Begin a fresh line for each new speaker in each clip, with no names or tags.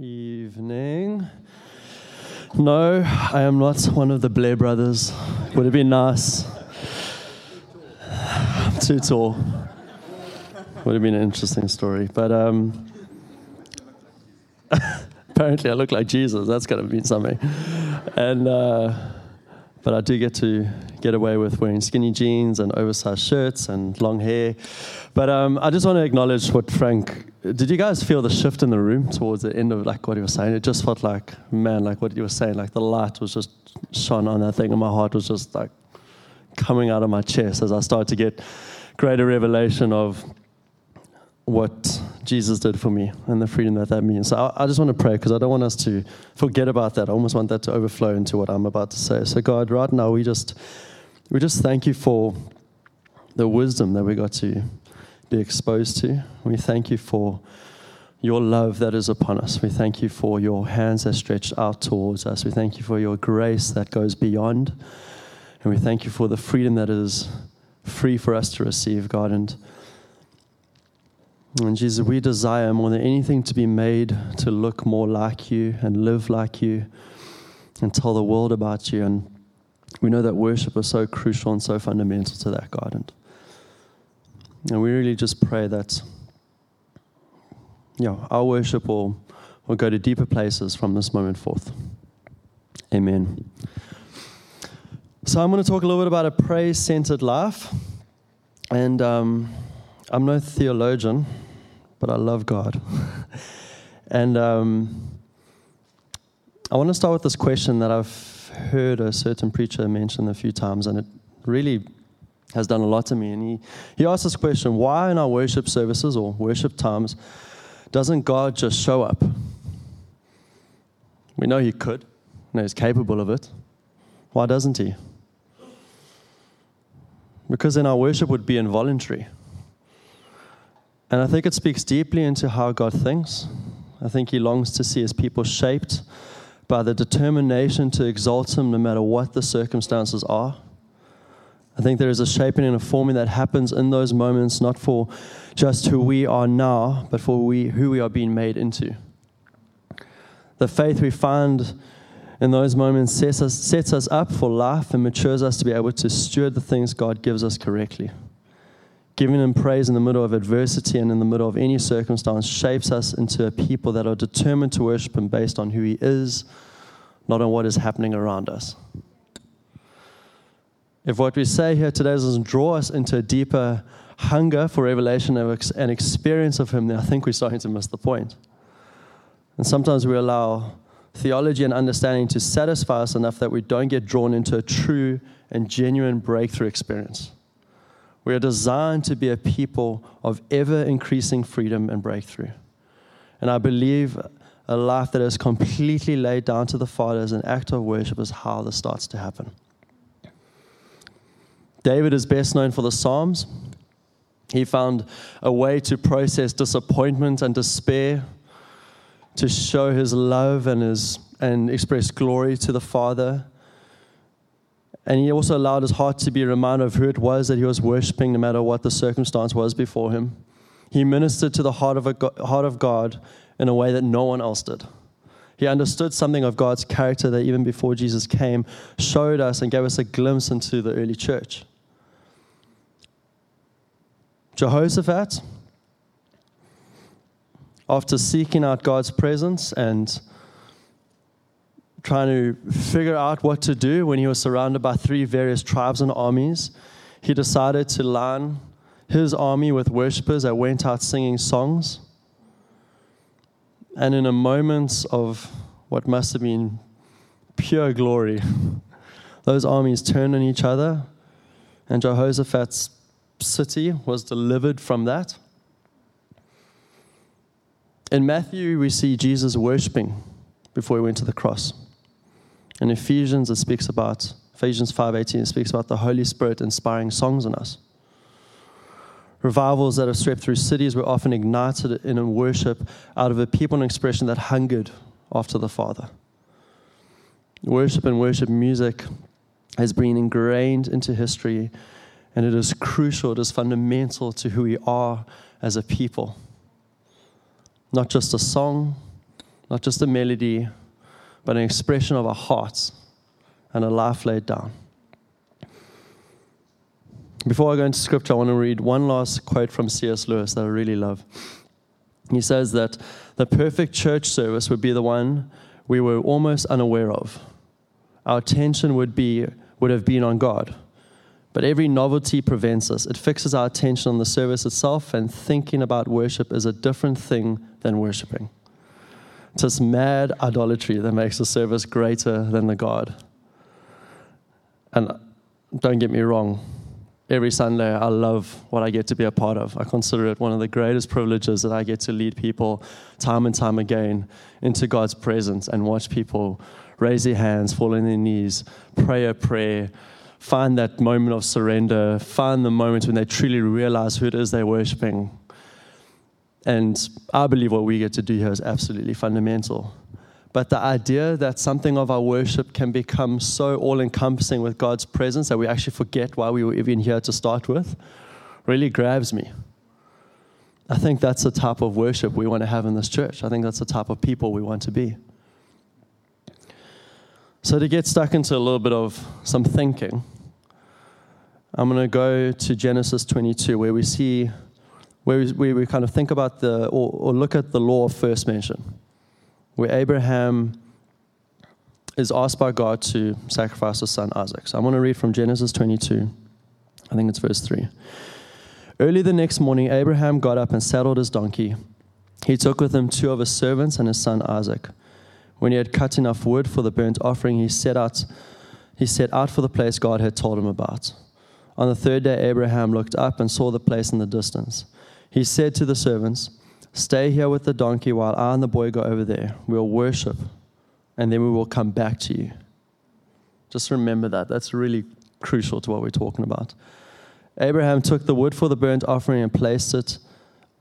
Evening. No, I am not one of the Blair brothers. Would it be nice? I'm too tall. Would have been an interesting story. But um, apparently, I look like Jesus. That's got to mean something. And uh, but I do get to get away with wearing skinny jeans and oversized shirts and long hair. But um, I just want to acknowledge what Frank. Did you guys feel the shift in the room towards the end of like what he was saying? It just felt like, man, like what he was saying, like the light was just shone on that thing, and my heart was just like coming out of my chest as I started to get greater revelation of what Jesus did for me and the freedom that that means. So I, I just want to pray because I don't want us to forget about that. I almost want that to overflow into what I'm about to say. So God, right now we just we just thank you for the wisdom that we got to be exposed to. We thank you for your love that is upon us. We thank you for your hands that stretch out towards us. We thank you for your grace that goes beyond. And we thank you for the freedom that is free for us to receive, God. And and Jesus, we desire more than anything to be made to look more like you and live like you and tell the world about you. And we know that worship is so crucial and so fundamental to that, God. And, and we really just pray that yeah, our worship will, will go to deeper places from this moment forth. Amen. So I'm going to talk a little bit about a praise centered life. And um, I'm no theologian but I love God. and um, I want to start with this question that I've heard a certain preacher mention a few times, and it really has done a lot to me. And he, he asked this question why in our worship services or worship times doesn't God just show up? We know He could, know He's capable of it. Why doesn't He? Because then our worship would be involuntary. And I think it speaks deeply into how God thinks. I think He longs to see His people shaped by the determination to exalt Him no matter what the circumstances are. I think there is a shaping and a forming that happens in those moments, not for just who we are now, but for we, who we are being made into. The faith we find in those moments sets us, sets us up for life and matures us to be able to steward the things God gives us correctly. Giving Him praise in the middle of adversity and in the middle of any circumstance shapes us into a people that are determined to worship Him based on who He is, not on what is happening around us. If what we say here today doesn't draw us into a deeper hunger for revelation and experience of Him, then I think we're starting to miss the point. And sometimes we allow theology and understanding to satisfy us enough that we don't get drawn into a true and genuine breakthrough experience. We are designed to be a people of ever increasing freedom and breakthrough. And I believe a life that is completely laid down to the Father as an act of worship is how this starts to happen. David is best known for the Psalms. He found a way to process disappointment and despair, to show his love and, his, and express glory to the Father and he also allowed his heart to be reminded of who it was that he was worshiping, no matter what the circumstance was before him. He ministered to the heart of, a, heart of God in a way that no one else did. He understood something of God's character that even before Jesus came, showed us and gave us a glimpse into the early church. Jehoshaphat, after seeking out God's presence and trying to figure out what to do when he was surrounded by three various tribes and armies, he decided to line his army with worshippers that went out singing songs. And in a moment of what must have been pure glory, those armies turned on each other, and Jehoshaphat's city was delivered from that. In Matthew, we see Jesus worshiping before he went to the cross. In Ephesians, it speaks about, Ephesians 5.18, it speaks about the Holy Spirit inspiring songs in us. Revivals that have swept through cities were often ignited in a worship out of a people and expression that hungered after the Father. Worship and worship music has been ingrained into history, and it is crucial, it is fundamental to who we are as a people. Not just a song, not just a melody, but an expression of our hearts and a life laid down. Before I go into scripture, I want to read one last quote from C.S. Lewis that I really love. He says that the perfect church service would be the one we were almost unaware of. Our attention would, be, would have been on God. But every novelty prevents us. It fixes our attention on the service itself, and thinking about worship is a different thing than worshiping. It's this mad idolatry that makes the service greater than the God. And don't get me wrong, every Sunday I love what I get to be a part of. I consider it one of the greatest privileges that I get to lead people time and time again into God's presence and watch people raise their hands, fall on their knees, pray a prayer, find that moment of surrender, find the moment when they truly realize who it is they're worshiping. And I believe what we get to do here is absolutely fundamental. But the idea that something of our worship can become so all encompassing with God's presence that we actually forget why we were even here to start with really grabs me. I think that's the type of worship we want to have in this church. I think that's the type of people we want to be. So, to get stuck into a little bit of some thinking, I'm going to go to Genesis 22, where we see, where we, we kind of think about the, or, or look at the law of first mention where Abraham is asked by God to sacrifice his son Isaac. So I want to read from Genesis 22. I think it's verse 3. Early the next morning, Abraham got up and saddled his donkey. He took with him two of his servants and his son Isaac. When he had cut enough wood for the burnt offering, he set out, he set out for the place God had told him about. On the third day, Abraham looked up and saw the place in the distance. He said to the servants, Stay here with the donkey while I and the boy go over there. We'll worship, and then we will come back to you. Just remember that. That's really crucial to what we're talking about. Abraham took the wood for the burnt offering and placed it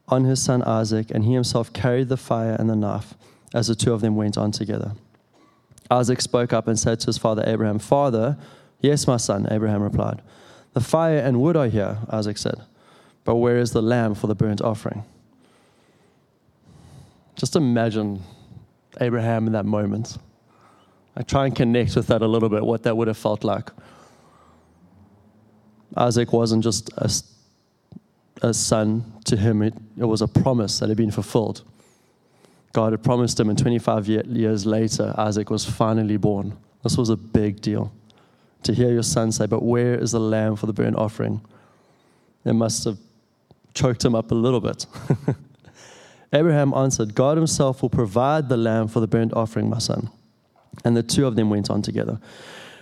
on his son Isaac, and he himself carried the fire and the knife as the two of them went on together. Isaac spoke up and said to his father Abraham, Father, yes, my son, Abraham replied. The fire and wood are here, Isaac said, but where is the lamb for the burnt offering? Just imagine Abraham in that moment. I try and connect with that a little bit, what that would have felt like. Isaac wasn't just a, a son to him, it, it, was a promise that had been fulfilled. God had promised him, and 25 years later, Isaac was finally born. This was a big deal. To hear your son say, But where is the lamb for the burnt offering? It must have choked him up a little bit. Abraham answered, God himself will provide the lamb for the burnt offering, my son. And the two of them went on together.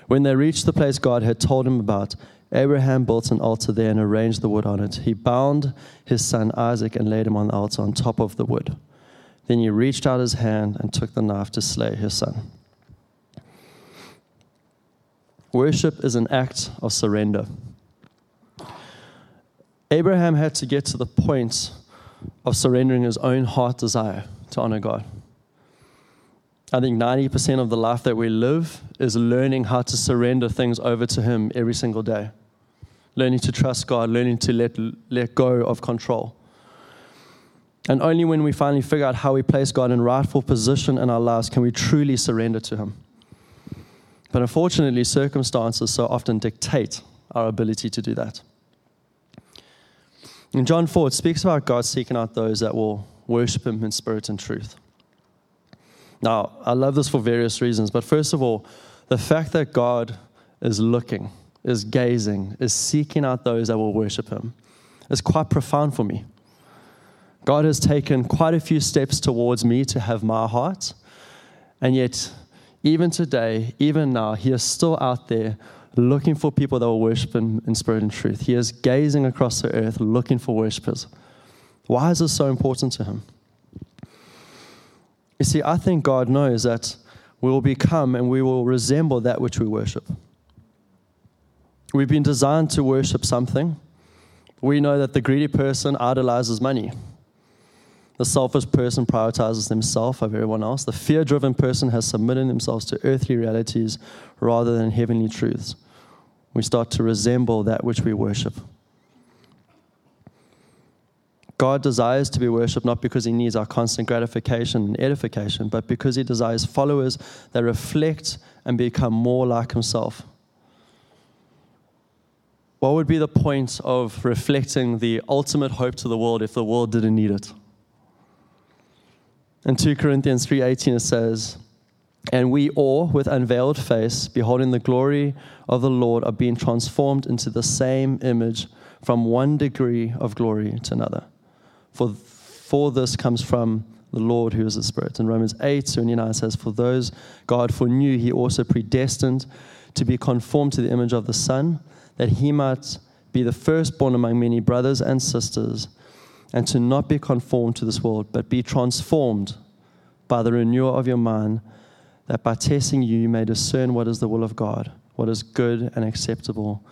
When they reached the place God had told him about, Abraham built an altar there and arranged the wood on it. He bound his son Isaac and laid him on the altar on top of the wood. Then he reached out his hand and took the knife to slay his son. Worship is an act of surrender. Abraham had to get to the point of surrendering his own heart desire to honor God. I think 90% of the life that we live is learning how to surrender things over to Him every single day. Learning to trust God, learning to let, let go of control. And only when we finally figure out how we place God in rightful position in our lives can we truly surrender to Him. But unfortunately, circumstances so often dictate our ability to do that. In John 4, it speaks about God seeking out those that will worship Him in spirit and truth. Now, I love this for various reasons, but first of all, the fact that God is looking, is gazing, is seeking out those that will worship Him is quite profound for me. God has taken quite a few steps towards me to have my heart, and yet, even today, even now, He is still out there looking for people that will worship Him in spirit and truth. He is gazing across the earth looking for worshipers. Why is this so important to Him? You see, I think God knows that we will become and we will resemble that which we worship. We've been designed to worship something. We know that the greedy person idolizes money. The selfish person prioritizes themselves over everyone else. The fear driven person has submitted themselves to earthly realities rather than heavenly truths. We start to resemble that which we worship. God desires to be worshipped not because he needs our constant gratification and edification, but because he desires followers that reflect and become more like himself. What would be the point of reflecting the ultimate hope to the world if the world didn't need it? In 2 Corinthians 3:18 it says, "And we all with unveiled face beholding the glory of the Lord are being transformed into the same image from one degree of glory to another." For, for this comes from the Lord who is the Spirit. In Romans 8, 29 says, For those God foreknew, he also predestined to be conformed to the image of the Son, that he might be the firstborn among many brothers and sisters, and to not be conformed to this world, but be transformed by the renewal of your mind, that by testing you, you may discern what is the will of God, what is good and acceptable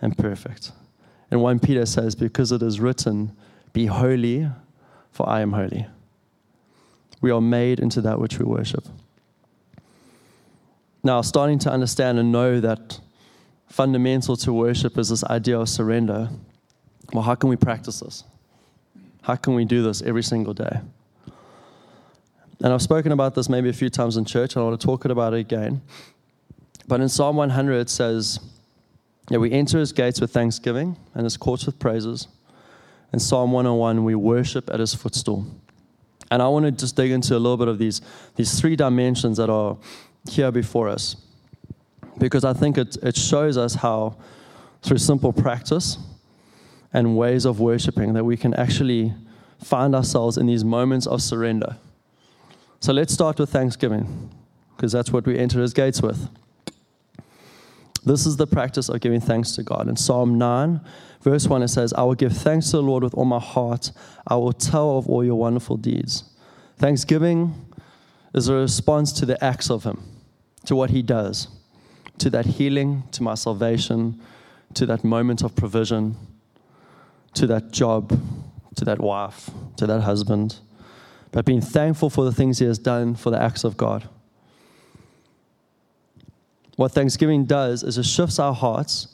and perfect. And 1 Peter says, Because it is written, be holy, for I am holy. We are made into that which we worship. Now, starting to understand and know that fundamental to worship is this idea of surrender. Well, how can we practice this? How can we do this every single day? And I've spoken about this maybe a few times in church, and I want to talk about it again. But in Psalm 100, it says, yeah, we enter his gates with thanksgiving and his courts with praises. In Psalm 101, we worship at his footstool. And I want to just dig into a little bit of these, these three dimensions that are here before us. Because I think it, it shows us how, through simple practice and ways of worshiping, that we can actually find ourselves in these moments of surrender. So let's start with thanksgiving, because that's what we enter his gates with. This is the practice of giving thanks to God. In Psalm 9, verse 1, it says, I will give thanks to the Lord with all my heart. I will tell of all your wonderful deeds. Thanksgiving is a response to the acts of Him, to what He does, to that healing, to my salvation, to that moment of provision, to that job, to that wife, to that husband. But being thankful for the things He has done, for the acts of God what Thanksgiving does is it shifts our hearts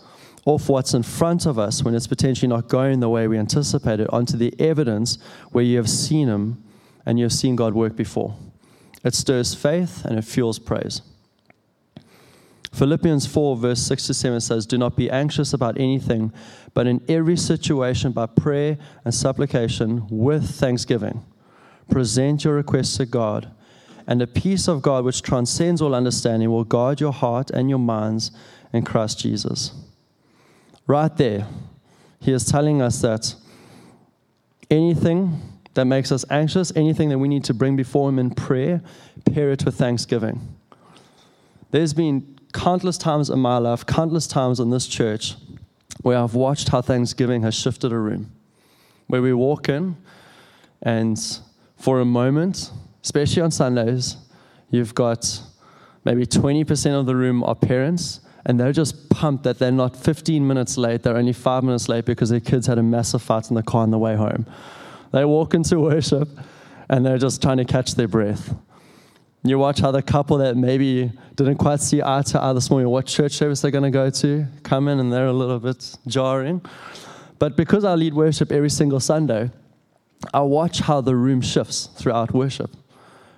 off what's in front of us when it's potentially not going the way we anticipated onto the evidence where you have seen Him and you have seen God work before. It stirs faith and it fuels praise. Philippians 4, verse 6 to 7 says, Do not be anxious about anything, but in every situation, by prayer and supplication, with thanksgiving, present your requests to God and the peace of God, which transcends all understanding, will guard your heart and your minds in Christ Jesus. Right there, he is telling us that anything that makes us anxious, anything that we need to bring before him in prayer, pair it with thanksgiving. There's been countless times in my life, countless times in this church, where I've watched how Thanksgiving has shifted a room. Where we walk in, and for a moment, especially on Sundays, you've got maybe 20% of the room are parents, and they're just pumped that they're not 15 minutes late, they're only five minutes late because their kids had a massive fight in the car on the way home. They walk into worship and they're just trying to catch their breath. You watch how the couple that maybe didn't quite see eye to eye this morning, what church service they're going to go to, come in and they're a little bit jarring. But because I lead worship every single Sunday, I watch how the room shifts throughout worship.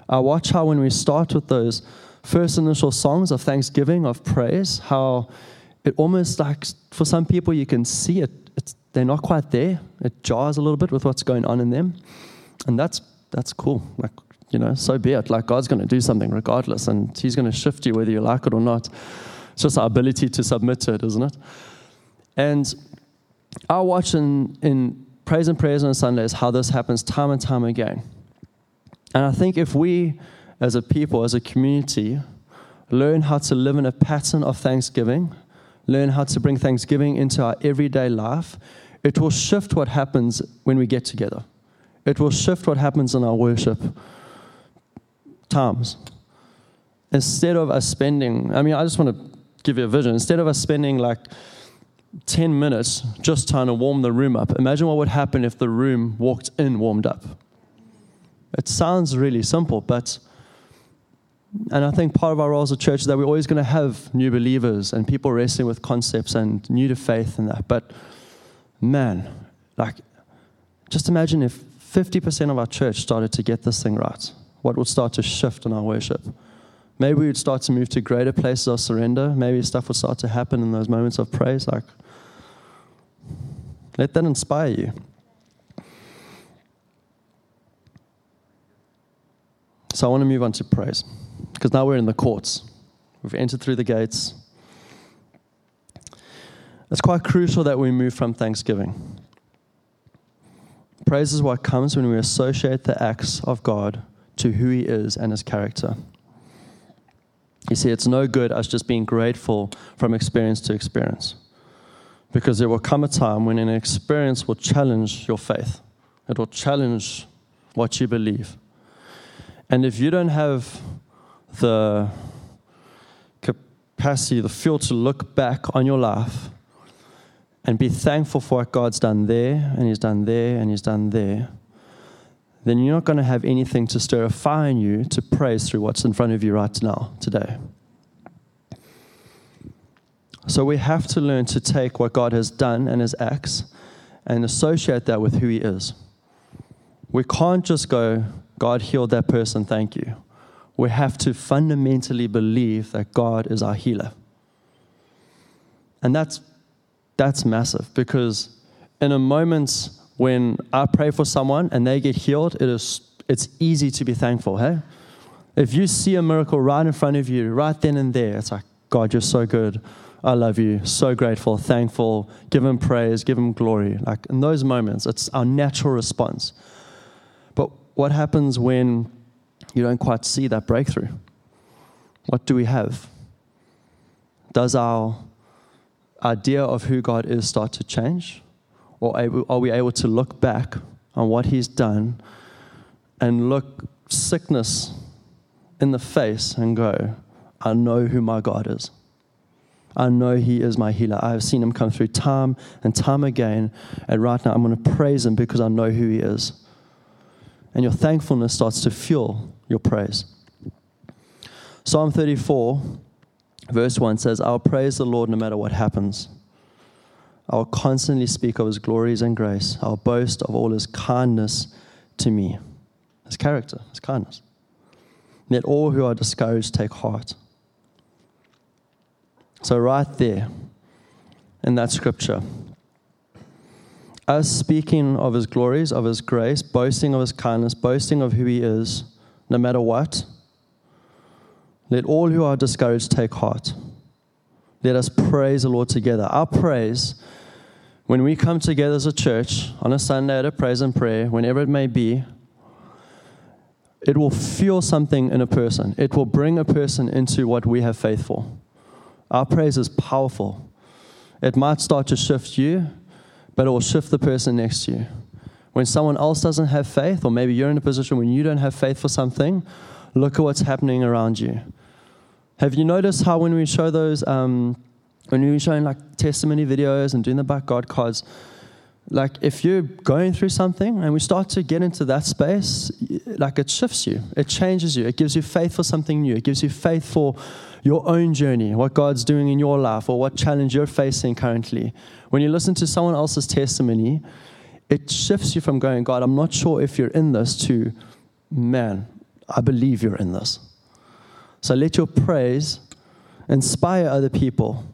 I watch how when we start with those first initial songs of thanksgiving, of praise, how it almost like for some people you can see it, they're not quite there. It jars a little bit with what's going on in them. And that's, that's cool. Like, you know, so be it. Like God's going to do something regardless, and He's going to shift you whether you like it or not. It's just our ability to submit to it, isn't it? And I watch in, in praise and prayers on Sundays how this happens time and time again. And I think if we, as a people, as a community, learn how to live in a pattern of thanksgiving, learn how to bring thanksgiving into our everyday life, it will shift what happens when we get together. It will shift what happens in our worship times. Instead of us spending, I mean, I just want to give you a vision. Instead of us spending like 10 minutes just trying to warm the room up, imagine what would happen if the room walked in warmed up. It sounds really simple, but and I think part of our role as a church is that we're always going to have new believers and people wrestling with concepts and new to faith and that. But man, like just imagine if 50% of our church started to get this thing right. What would start to shift in our worship? Maybe we would start to move to greater places of surrender. Maybe stuff would start to happen in those moments of praise. Like, let that inspire you. So I want to move on to praise because now we're in the courts. We've entered through the gates. It's quite crucial that we move from thanksgiving. Praise is what comes when we associate the acts of God to who He is and His character. You see, it's no good us just being grateful from experience to experience. Because there will come a time when an experience will challenge your faith, it will challenge what you believe. And if you don't have the capacity, the fuel to look back on your life and be thankful for what God's done there, and He's done there, and He's done there, then you're not going to have anything to stir a fire in you to praise through what's in front of you right now, today. So we have to learn to take what God has done and His acts and associate that with who He is. We can't just go, God healed that person, thank you. We have to fundamentally believe that God is our healer. And that's, that's massive because in a moment when I pray for someone and they get healed, it is, it's easy to be thankful, hey? If you see a miracle right in front of you, right then and there, it's like, God, you're so good. I love you. So grateful, thankful. Give him praise, give him glory. Like in those moments, it's our natural response. But what happens when you don't quite see that breakthrough? What do we have? Does our idea of who God is start to change? Or are we able to look back on what He's done and look sickness in the face and go, I know who my God is? I know He is my healer. I have seen Him come through time and time again. And right now, I'm going to praise Him because I know who He is. And your thankfulness starts to fuel your praise. Psalm 34, verse 1 says, I'll praise the Lord no matter what happens. I'll constantly speak of his glories and grace. I'll boast of all his kindness to me, his character, his kindness. Let all who are discouraged take heart. So, right there in that scripture, us speaking of his glories, of his grace, boasting of his kindness, boasting of who he is, no matter what, let all who are discouraged take heart. Let us praise the Lord together. Our praise, when we come together as a church on a Sunday at a praise and prayer, whenever it may be, it will fuel something in a person. It will bring a person into what we have faith for. Our praise is powerful. It might start to shift you, but it will shift the person next to you. When someone else doesn't have faith, or maybe you're in a position when you don't have faith for something, look at what's happening around you. Have you noticed how when we show those, um, when we are showing like testimony videos and doing the back God cards, like if you're going through something and we start to get into that space, like it shifts you, it changes you, it gives you faith for something new, it gives you faith for your own journey, what God's doing in your life, or what challenge you're facing currently. When you listen to someone else's testimony, it shifts you from going, God, I'm not sure if you're in this, to, man, I believe you're in this. So let your praise inspire other people.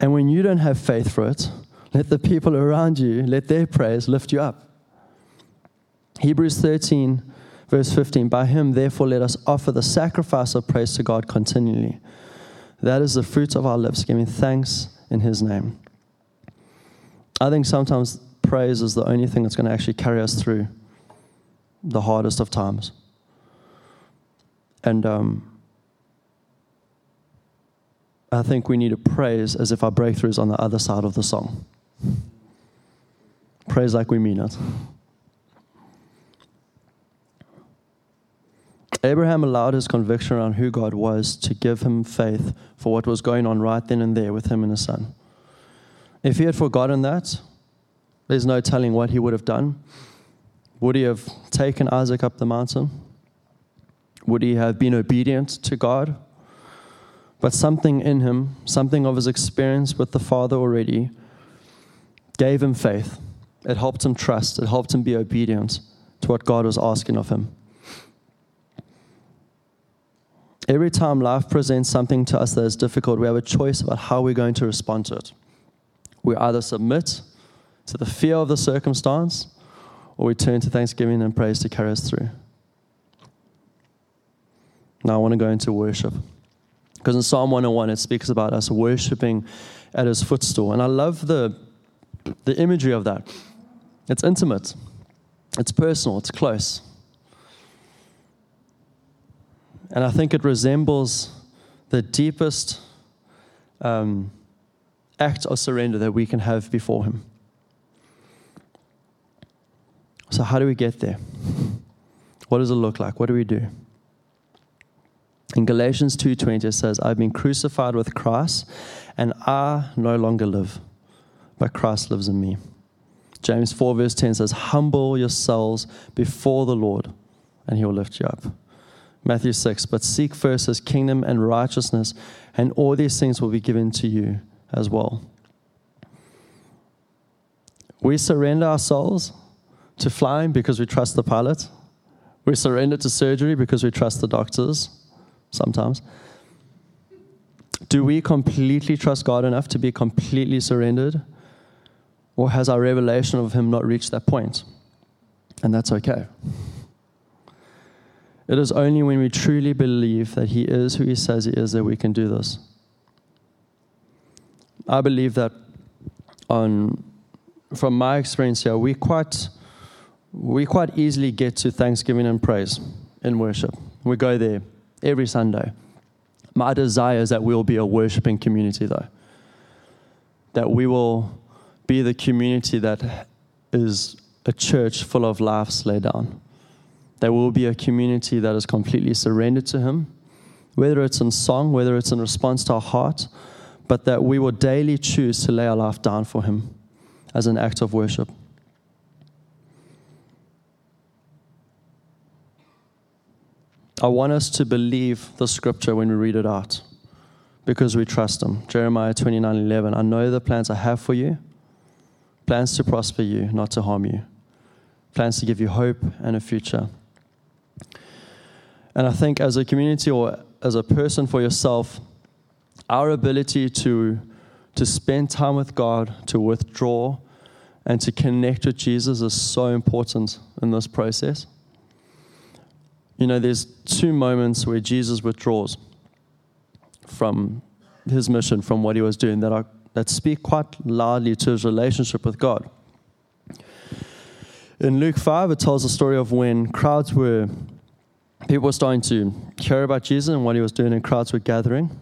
And when you don't have faith for it, let the people around you, let their praise lift you up. Hebrews 13, verse 15 By him, therefore, let us offer the sacrifice of praise to God continually. That is the fruit of our lips, giving thanks in his name. I think sometimes praise is the only thing that's going to actually carry us through the hardest of times. And um, I think we need to praise as if our breakthrough is on the other side of the song. Praise like we mean it. Abraham allowed his conviction around who God was to give him faith for what was going on right then and there with him and his son. If he had forgotten that, there's no telling what he would have done. Would he have taken Isaac up the mountain? Would he have been obedient to God? But something in him, something of his experience with the Father already, gave him faith. It helped him trust, it helped him be obedient to what God was asking of him. Every time life presents something to us that is difficult, we have a choice about how we're going to respond to it. We either submit to the fear of the circumstance or we turn to thanksgiving and praise to carry us through. Now I want to go into worship. Because in Psalm 101, it speaks about us worshiping at his footstool. And I love the, the imagery of that. It's intimate, it's personal, it's close. And I think it resembles the deepest um, act of surrender that we can have before Him. So, how do we get there? What does it look like? What do we do? In Galatians 2:20 it says, "I've been crucified with Christ, and I no longer live, but Christ lives in me." James 4 verse 10 says, "Humble yourselves before the Lord, and he will lift you up." Matthew 6, "But seek first his kingdom and righteousness, and all these things will be given to you as well." We surrender our souls to flying because we trust the pilot. We surrender to surgery because we trust the doctors sometimes. Do we completely trust God enough to be completely surrendered? Or has our revelation of Him not reached that point? And that's okay. It is only when we truly believe that He is who He says He is that we can do this. I believe that on, from my experience here, we quite, we quite easily get to thanksgiving and praise in worship. We go there every Sunday. My desire is that we'll be a worshiping community, though. That we will be the community that is a church full of lives laid down. That will be a community that is completely surrendered to Him, whether it's in song, whether it's in response to our heart, but that we will daily choose to lay our life down for Him as an act of worship. I want us to believe the scripture when we read it out because we trust Him. Jeremiah 29 11. I know the plans I have for you plans to prosper you, not to harm you, plans to give you hope and a future. And I think as a community or as a person for yourself, our ability to, to spend time with God, to withdraw, and to connect with Jesus is so important in this process. You know, there's two moments where Jesus withdraws from his mission, from what he was doing, that, are, that speak quite loudly to his relationship with God. In Luke 5, it tells the story of when crowds were, people were starting to hear about Jesus and what he was doing, and crowds were gathering.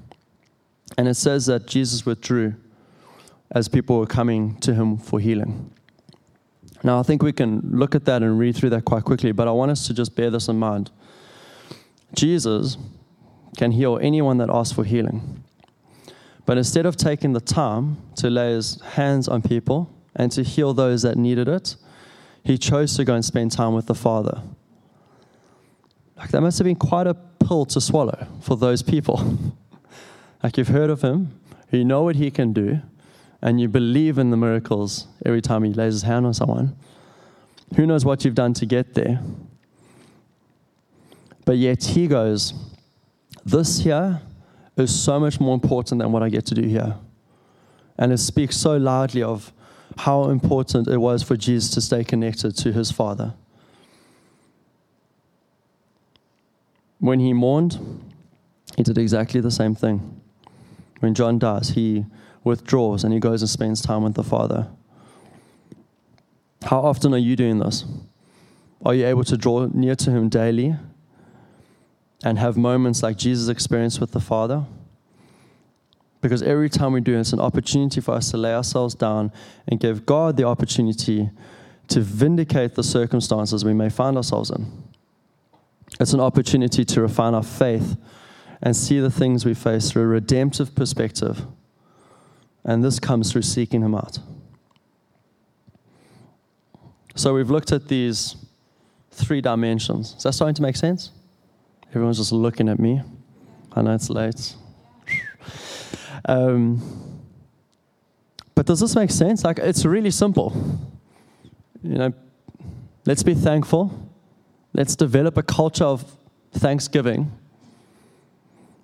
And it says that Jesus withdrew as people were coming to him for healing. Now, I think we can look at that and read through that quite quickly, but I want us to just bear this in mind. Jesus can heal anyone that asks for healing. But instead of taking the time to lay his hands on people and to heal those that needed it, he chose to go and spend time with the Father. Like that must have been quite a pill to swallow for those people. like you've heard of him, you know what he can do, and you believe in the miracles every time he lays his hand on someone. Who knows what you've done to get there? But yet he goes, This here is so much more important than what I get to do here. And it speaks so loudly of how important it was for Jesus to stay connected to his Father. When he mourned, he did exactly the same thing. When John dies, he withdraws and he goes and spends time with the Father. How often are you doing this? Are you able to draw near to him daily and have moments like Jesus experienced with the Father. Because every time we do, it's an opportunity for us to lay ourselves down and give God the opportunity to vindicate the circumstances we may find ourselves in. It's an opportunity to refine our faith and see the things we face through a redemptive perspective. And this comes through seeking Him out. So we've looked at these three dimensions. Is that starting to make sense? Everyone's just looking at me. I know it's late. Um, but does this make sense? Like, it's really simple. you know, let's be thankful. Let's develop a culture of thanksgiving.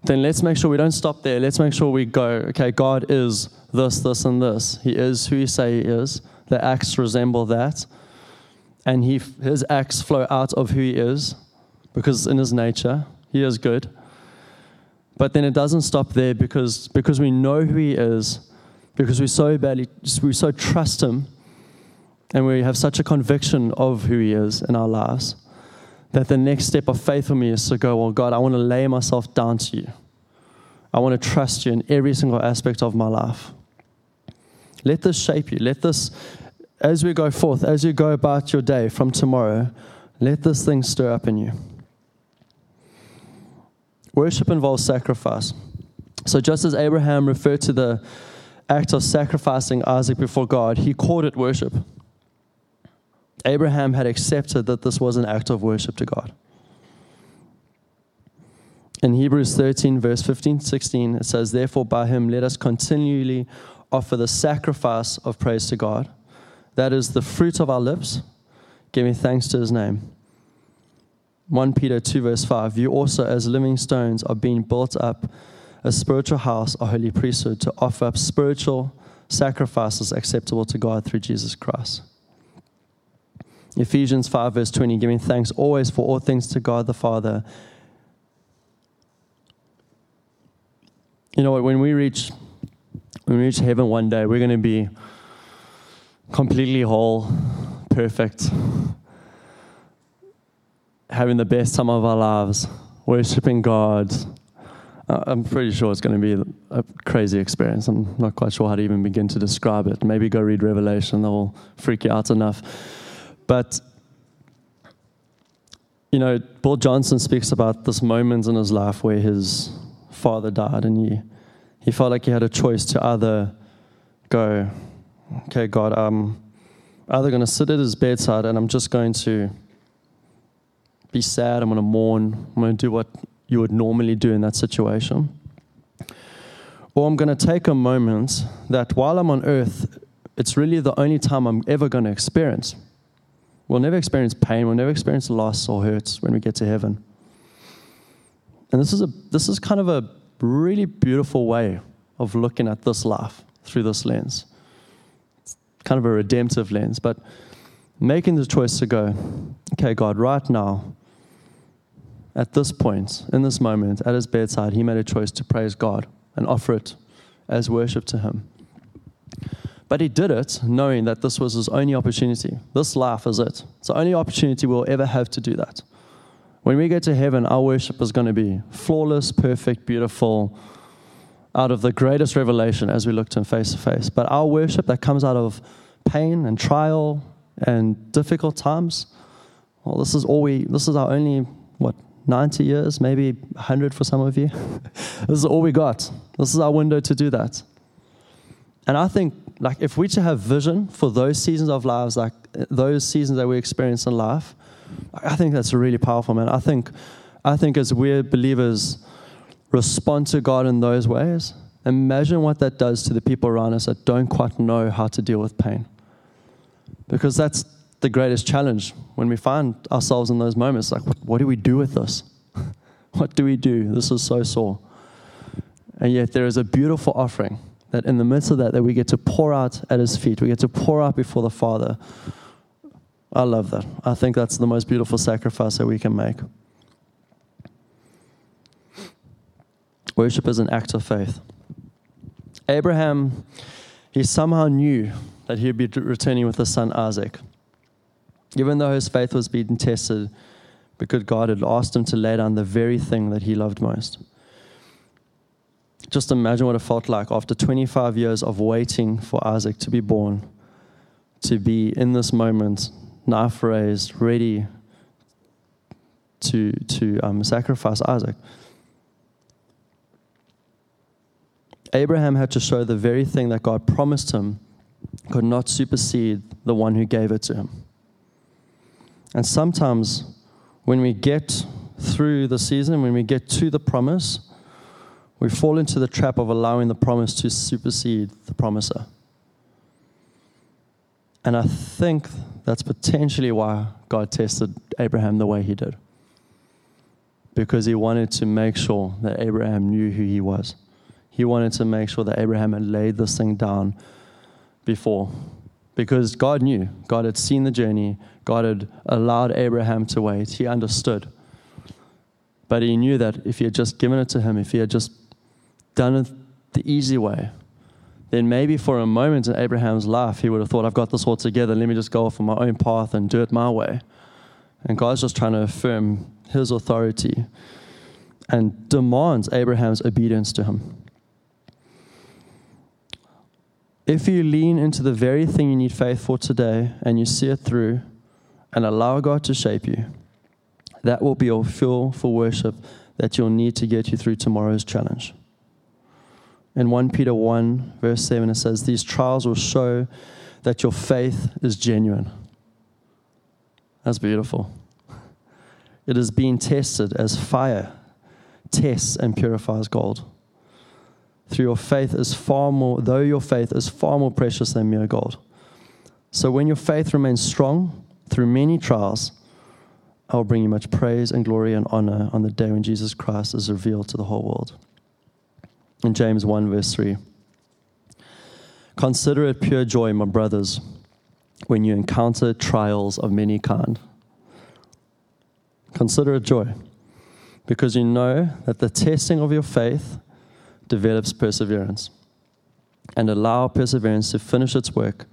Then let's make sure we don't stop there. Let's make sure we go, okay, God is this, this, and this. He is who He say He is. The acts resemble that. And he, His acts flow out of who He is because in His nature, He is good. But then it doesn't stop there because, because we know who He is, because we so badly, we so trust Him, and we have such a conviction of who He is in our lives, that the next step of faith for me is to go, Well, God, I want to lay myself down to you. I want to trust you in every single aspect of my life. Let this shape you. Let this, as we go forth, as you go about your day from tomorrow, let this thing stir up in you. Worship involves sacrifice. So, just as Abraham referred to the act of sacrificing Isaac before God, he called it worship. Abraham had accepted that this was an act of worship to God. In Hebrews 13, verse 15 16, it says, Therefore, by him let us continually offer the sacrifice of praise to God. That is the fruit of our lips, giving thanks to his name. 1 Peter 2, verse 5 You also, as living stones, are being built up a spiritual house, a holy priesthood, to offer up spiritual sacrifices acceptable to God through Jesus Christ. Ephesians 5, verse 20 Giving thanks always for all things to God the Father. You know what? When we reach when we reach heaven one day, we're going to be completely whole, perfect, having the best time of our lives, worshiping God. I'm pretty sure it's going to be a crazy experience. I'm not quite sure how to even begin to describe it. Maybe go read Revelation, that will freak you out enough. But, you know, Bill Johnson speaks about this moment in his life where his father died and he, he felt like he had a choice to either go, okay, God, I'm either going to sit at his bedside and I'm just going to be sad. I'm going to mourn. I'm going to do what you would normally do in that situation. Or I'm going to take a moment that while I'm on earth, it's really the only time I'm ever going to experience. We'll never experience pain, we'll never experience loss or hurts when we get to heaven. And this is, a, this is kind of a really beautiful way of looking at this life through this lens. It's kind of a redemptive lens, but making the choice to go, okay, God, right now, at this point, in this moment, at his bedside, he made a choice to praise God and offer it as worship to him. But he did it knowing that this was his only opportunity. This life is it. It's the only opportunity we'll ever have to do that. When we get to heaven, our worship is going to be flawless, perfect, beautiful, out of the greatest revelation as we look to him face to face. But our worship that comes out of pain and trial and difficult times, well, this is all we, this is our only, what, 90 years, maybe 100 for some of you. this is all we got. This is our window to do that. And I think, like, if we to have vision for those seasons of lives, like those seasons that we experience in life, I think that's really powerful, man. I think, I think as we're believers respond to God in those ways, imagine what that does to the people around us that don't quite know how to deal with pain. Because that's the greatest challenge when we find ourselves in those moments. Like, what, do we do with this? what do we do? This is so sore. And yet, there is a beautiful offering that in the midst of that, that we get to pour out at His feet. We get to pour out before the Father. I love that. I think that's the most beautiful sacrifice that we can make. Worship is an act of faith. Abraham, he somehow knew that he'd be returning with his son Isaac even though his faith was being tested because God had asked him to lay down the very thing that he loved most. Just imagine what it felt like after 25 years of waiting for Isaac to be born, to be in this moment, knife raised, ready to, to um, sacrifice Isaac. Abraham had to show the very thing that God promised him could not supersede the one who gave it to him. And sometimes when we get through the season, when we get to the promise, we fall into the trap of allowing the promise to supersede the promiser. And I think that's potentially why God tested Abraham the way he did. Because he wanted to make sure that Abraham knew who he was. He wanted to make sure that Abraham had laid this thing down before. Because God knew, God had seen the journey, God had allowed Abraham to wait. He understood. But he knew that if he had just given it to him, if he had just done it the easy way, then maybe for a moment in Abraham's life, he would have thought, I've got this all together. Let me just go off on my own path and do it my way. And God's just trying to affirm his authority and demands Abraham's obedience to him. If you lean into the very thing you need faith for today and you see it through and allow God to shape you, that will be your fuel for worship that you'll need to get you through tomorrow's challenge. In 1 Peter 1, verse 7, it says, These trials will show that your faith is genuine. That's beautiful. It is being tested as fire tests and purifies gold. Through your faith is far more, though your faith is far more precious than mere gold. So when your faith remains strong through many trials, I will bring you much praise and glory and honor on the day when Jesus Christ is revealed to the whole world in James 1, verse 3. Consider it pure joy, my brothers, when you encounter trials of many kind. Consider it joy, because you know that the testing of your faith develops perseverance. And allow perseverance to finish its work,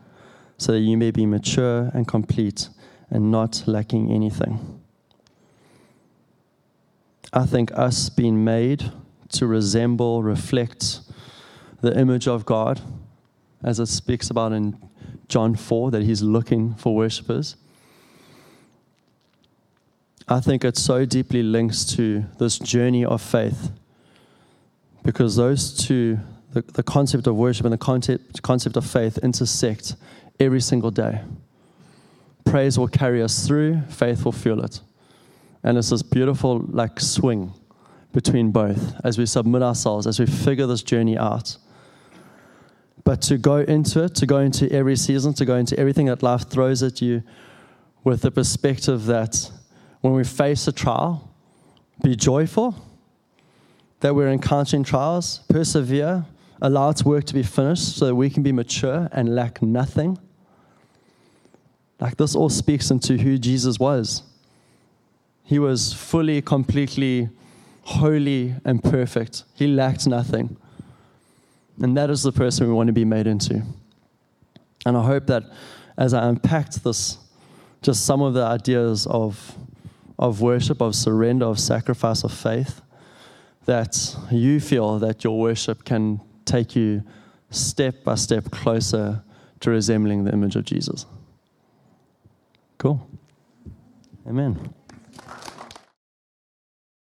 so that you may be mature and complete and not lacking anything. I think us being made to resemble, reflect the image of God, as it speaks about in John 4, that He's looking for worshippers. I think it so deeply links to this journey of faith because those two, the, the concept of worship and the concept, concept of faith, intersect every single day. Praise will carry us through, faith will fuel it. And it's this beautiful, like, swing between both as we submit ourselves, as we figure this journey out. But to go into it, to go into every season, to go into everything that life throws at you with the perspective that when we face a trial, be joyful that we're encountering trials, persevere, allow its work to be finished so that we can be mature and lack nothing. Like this all speaks into who Jesus was. He was fully, completely holy and perfect. He lacked nothing. And that is the person we want to be made into. And I hope that as I unpacked this, just some of the ideas of, of worship, of surrender, of sacrifice, of faith, that you feel that your worship can take you step by step closer to resembling the image of Jesus. Cool. Amen.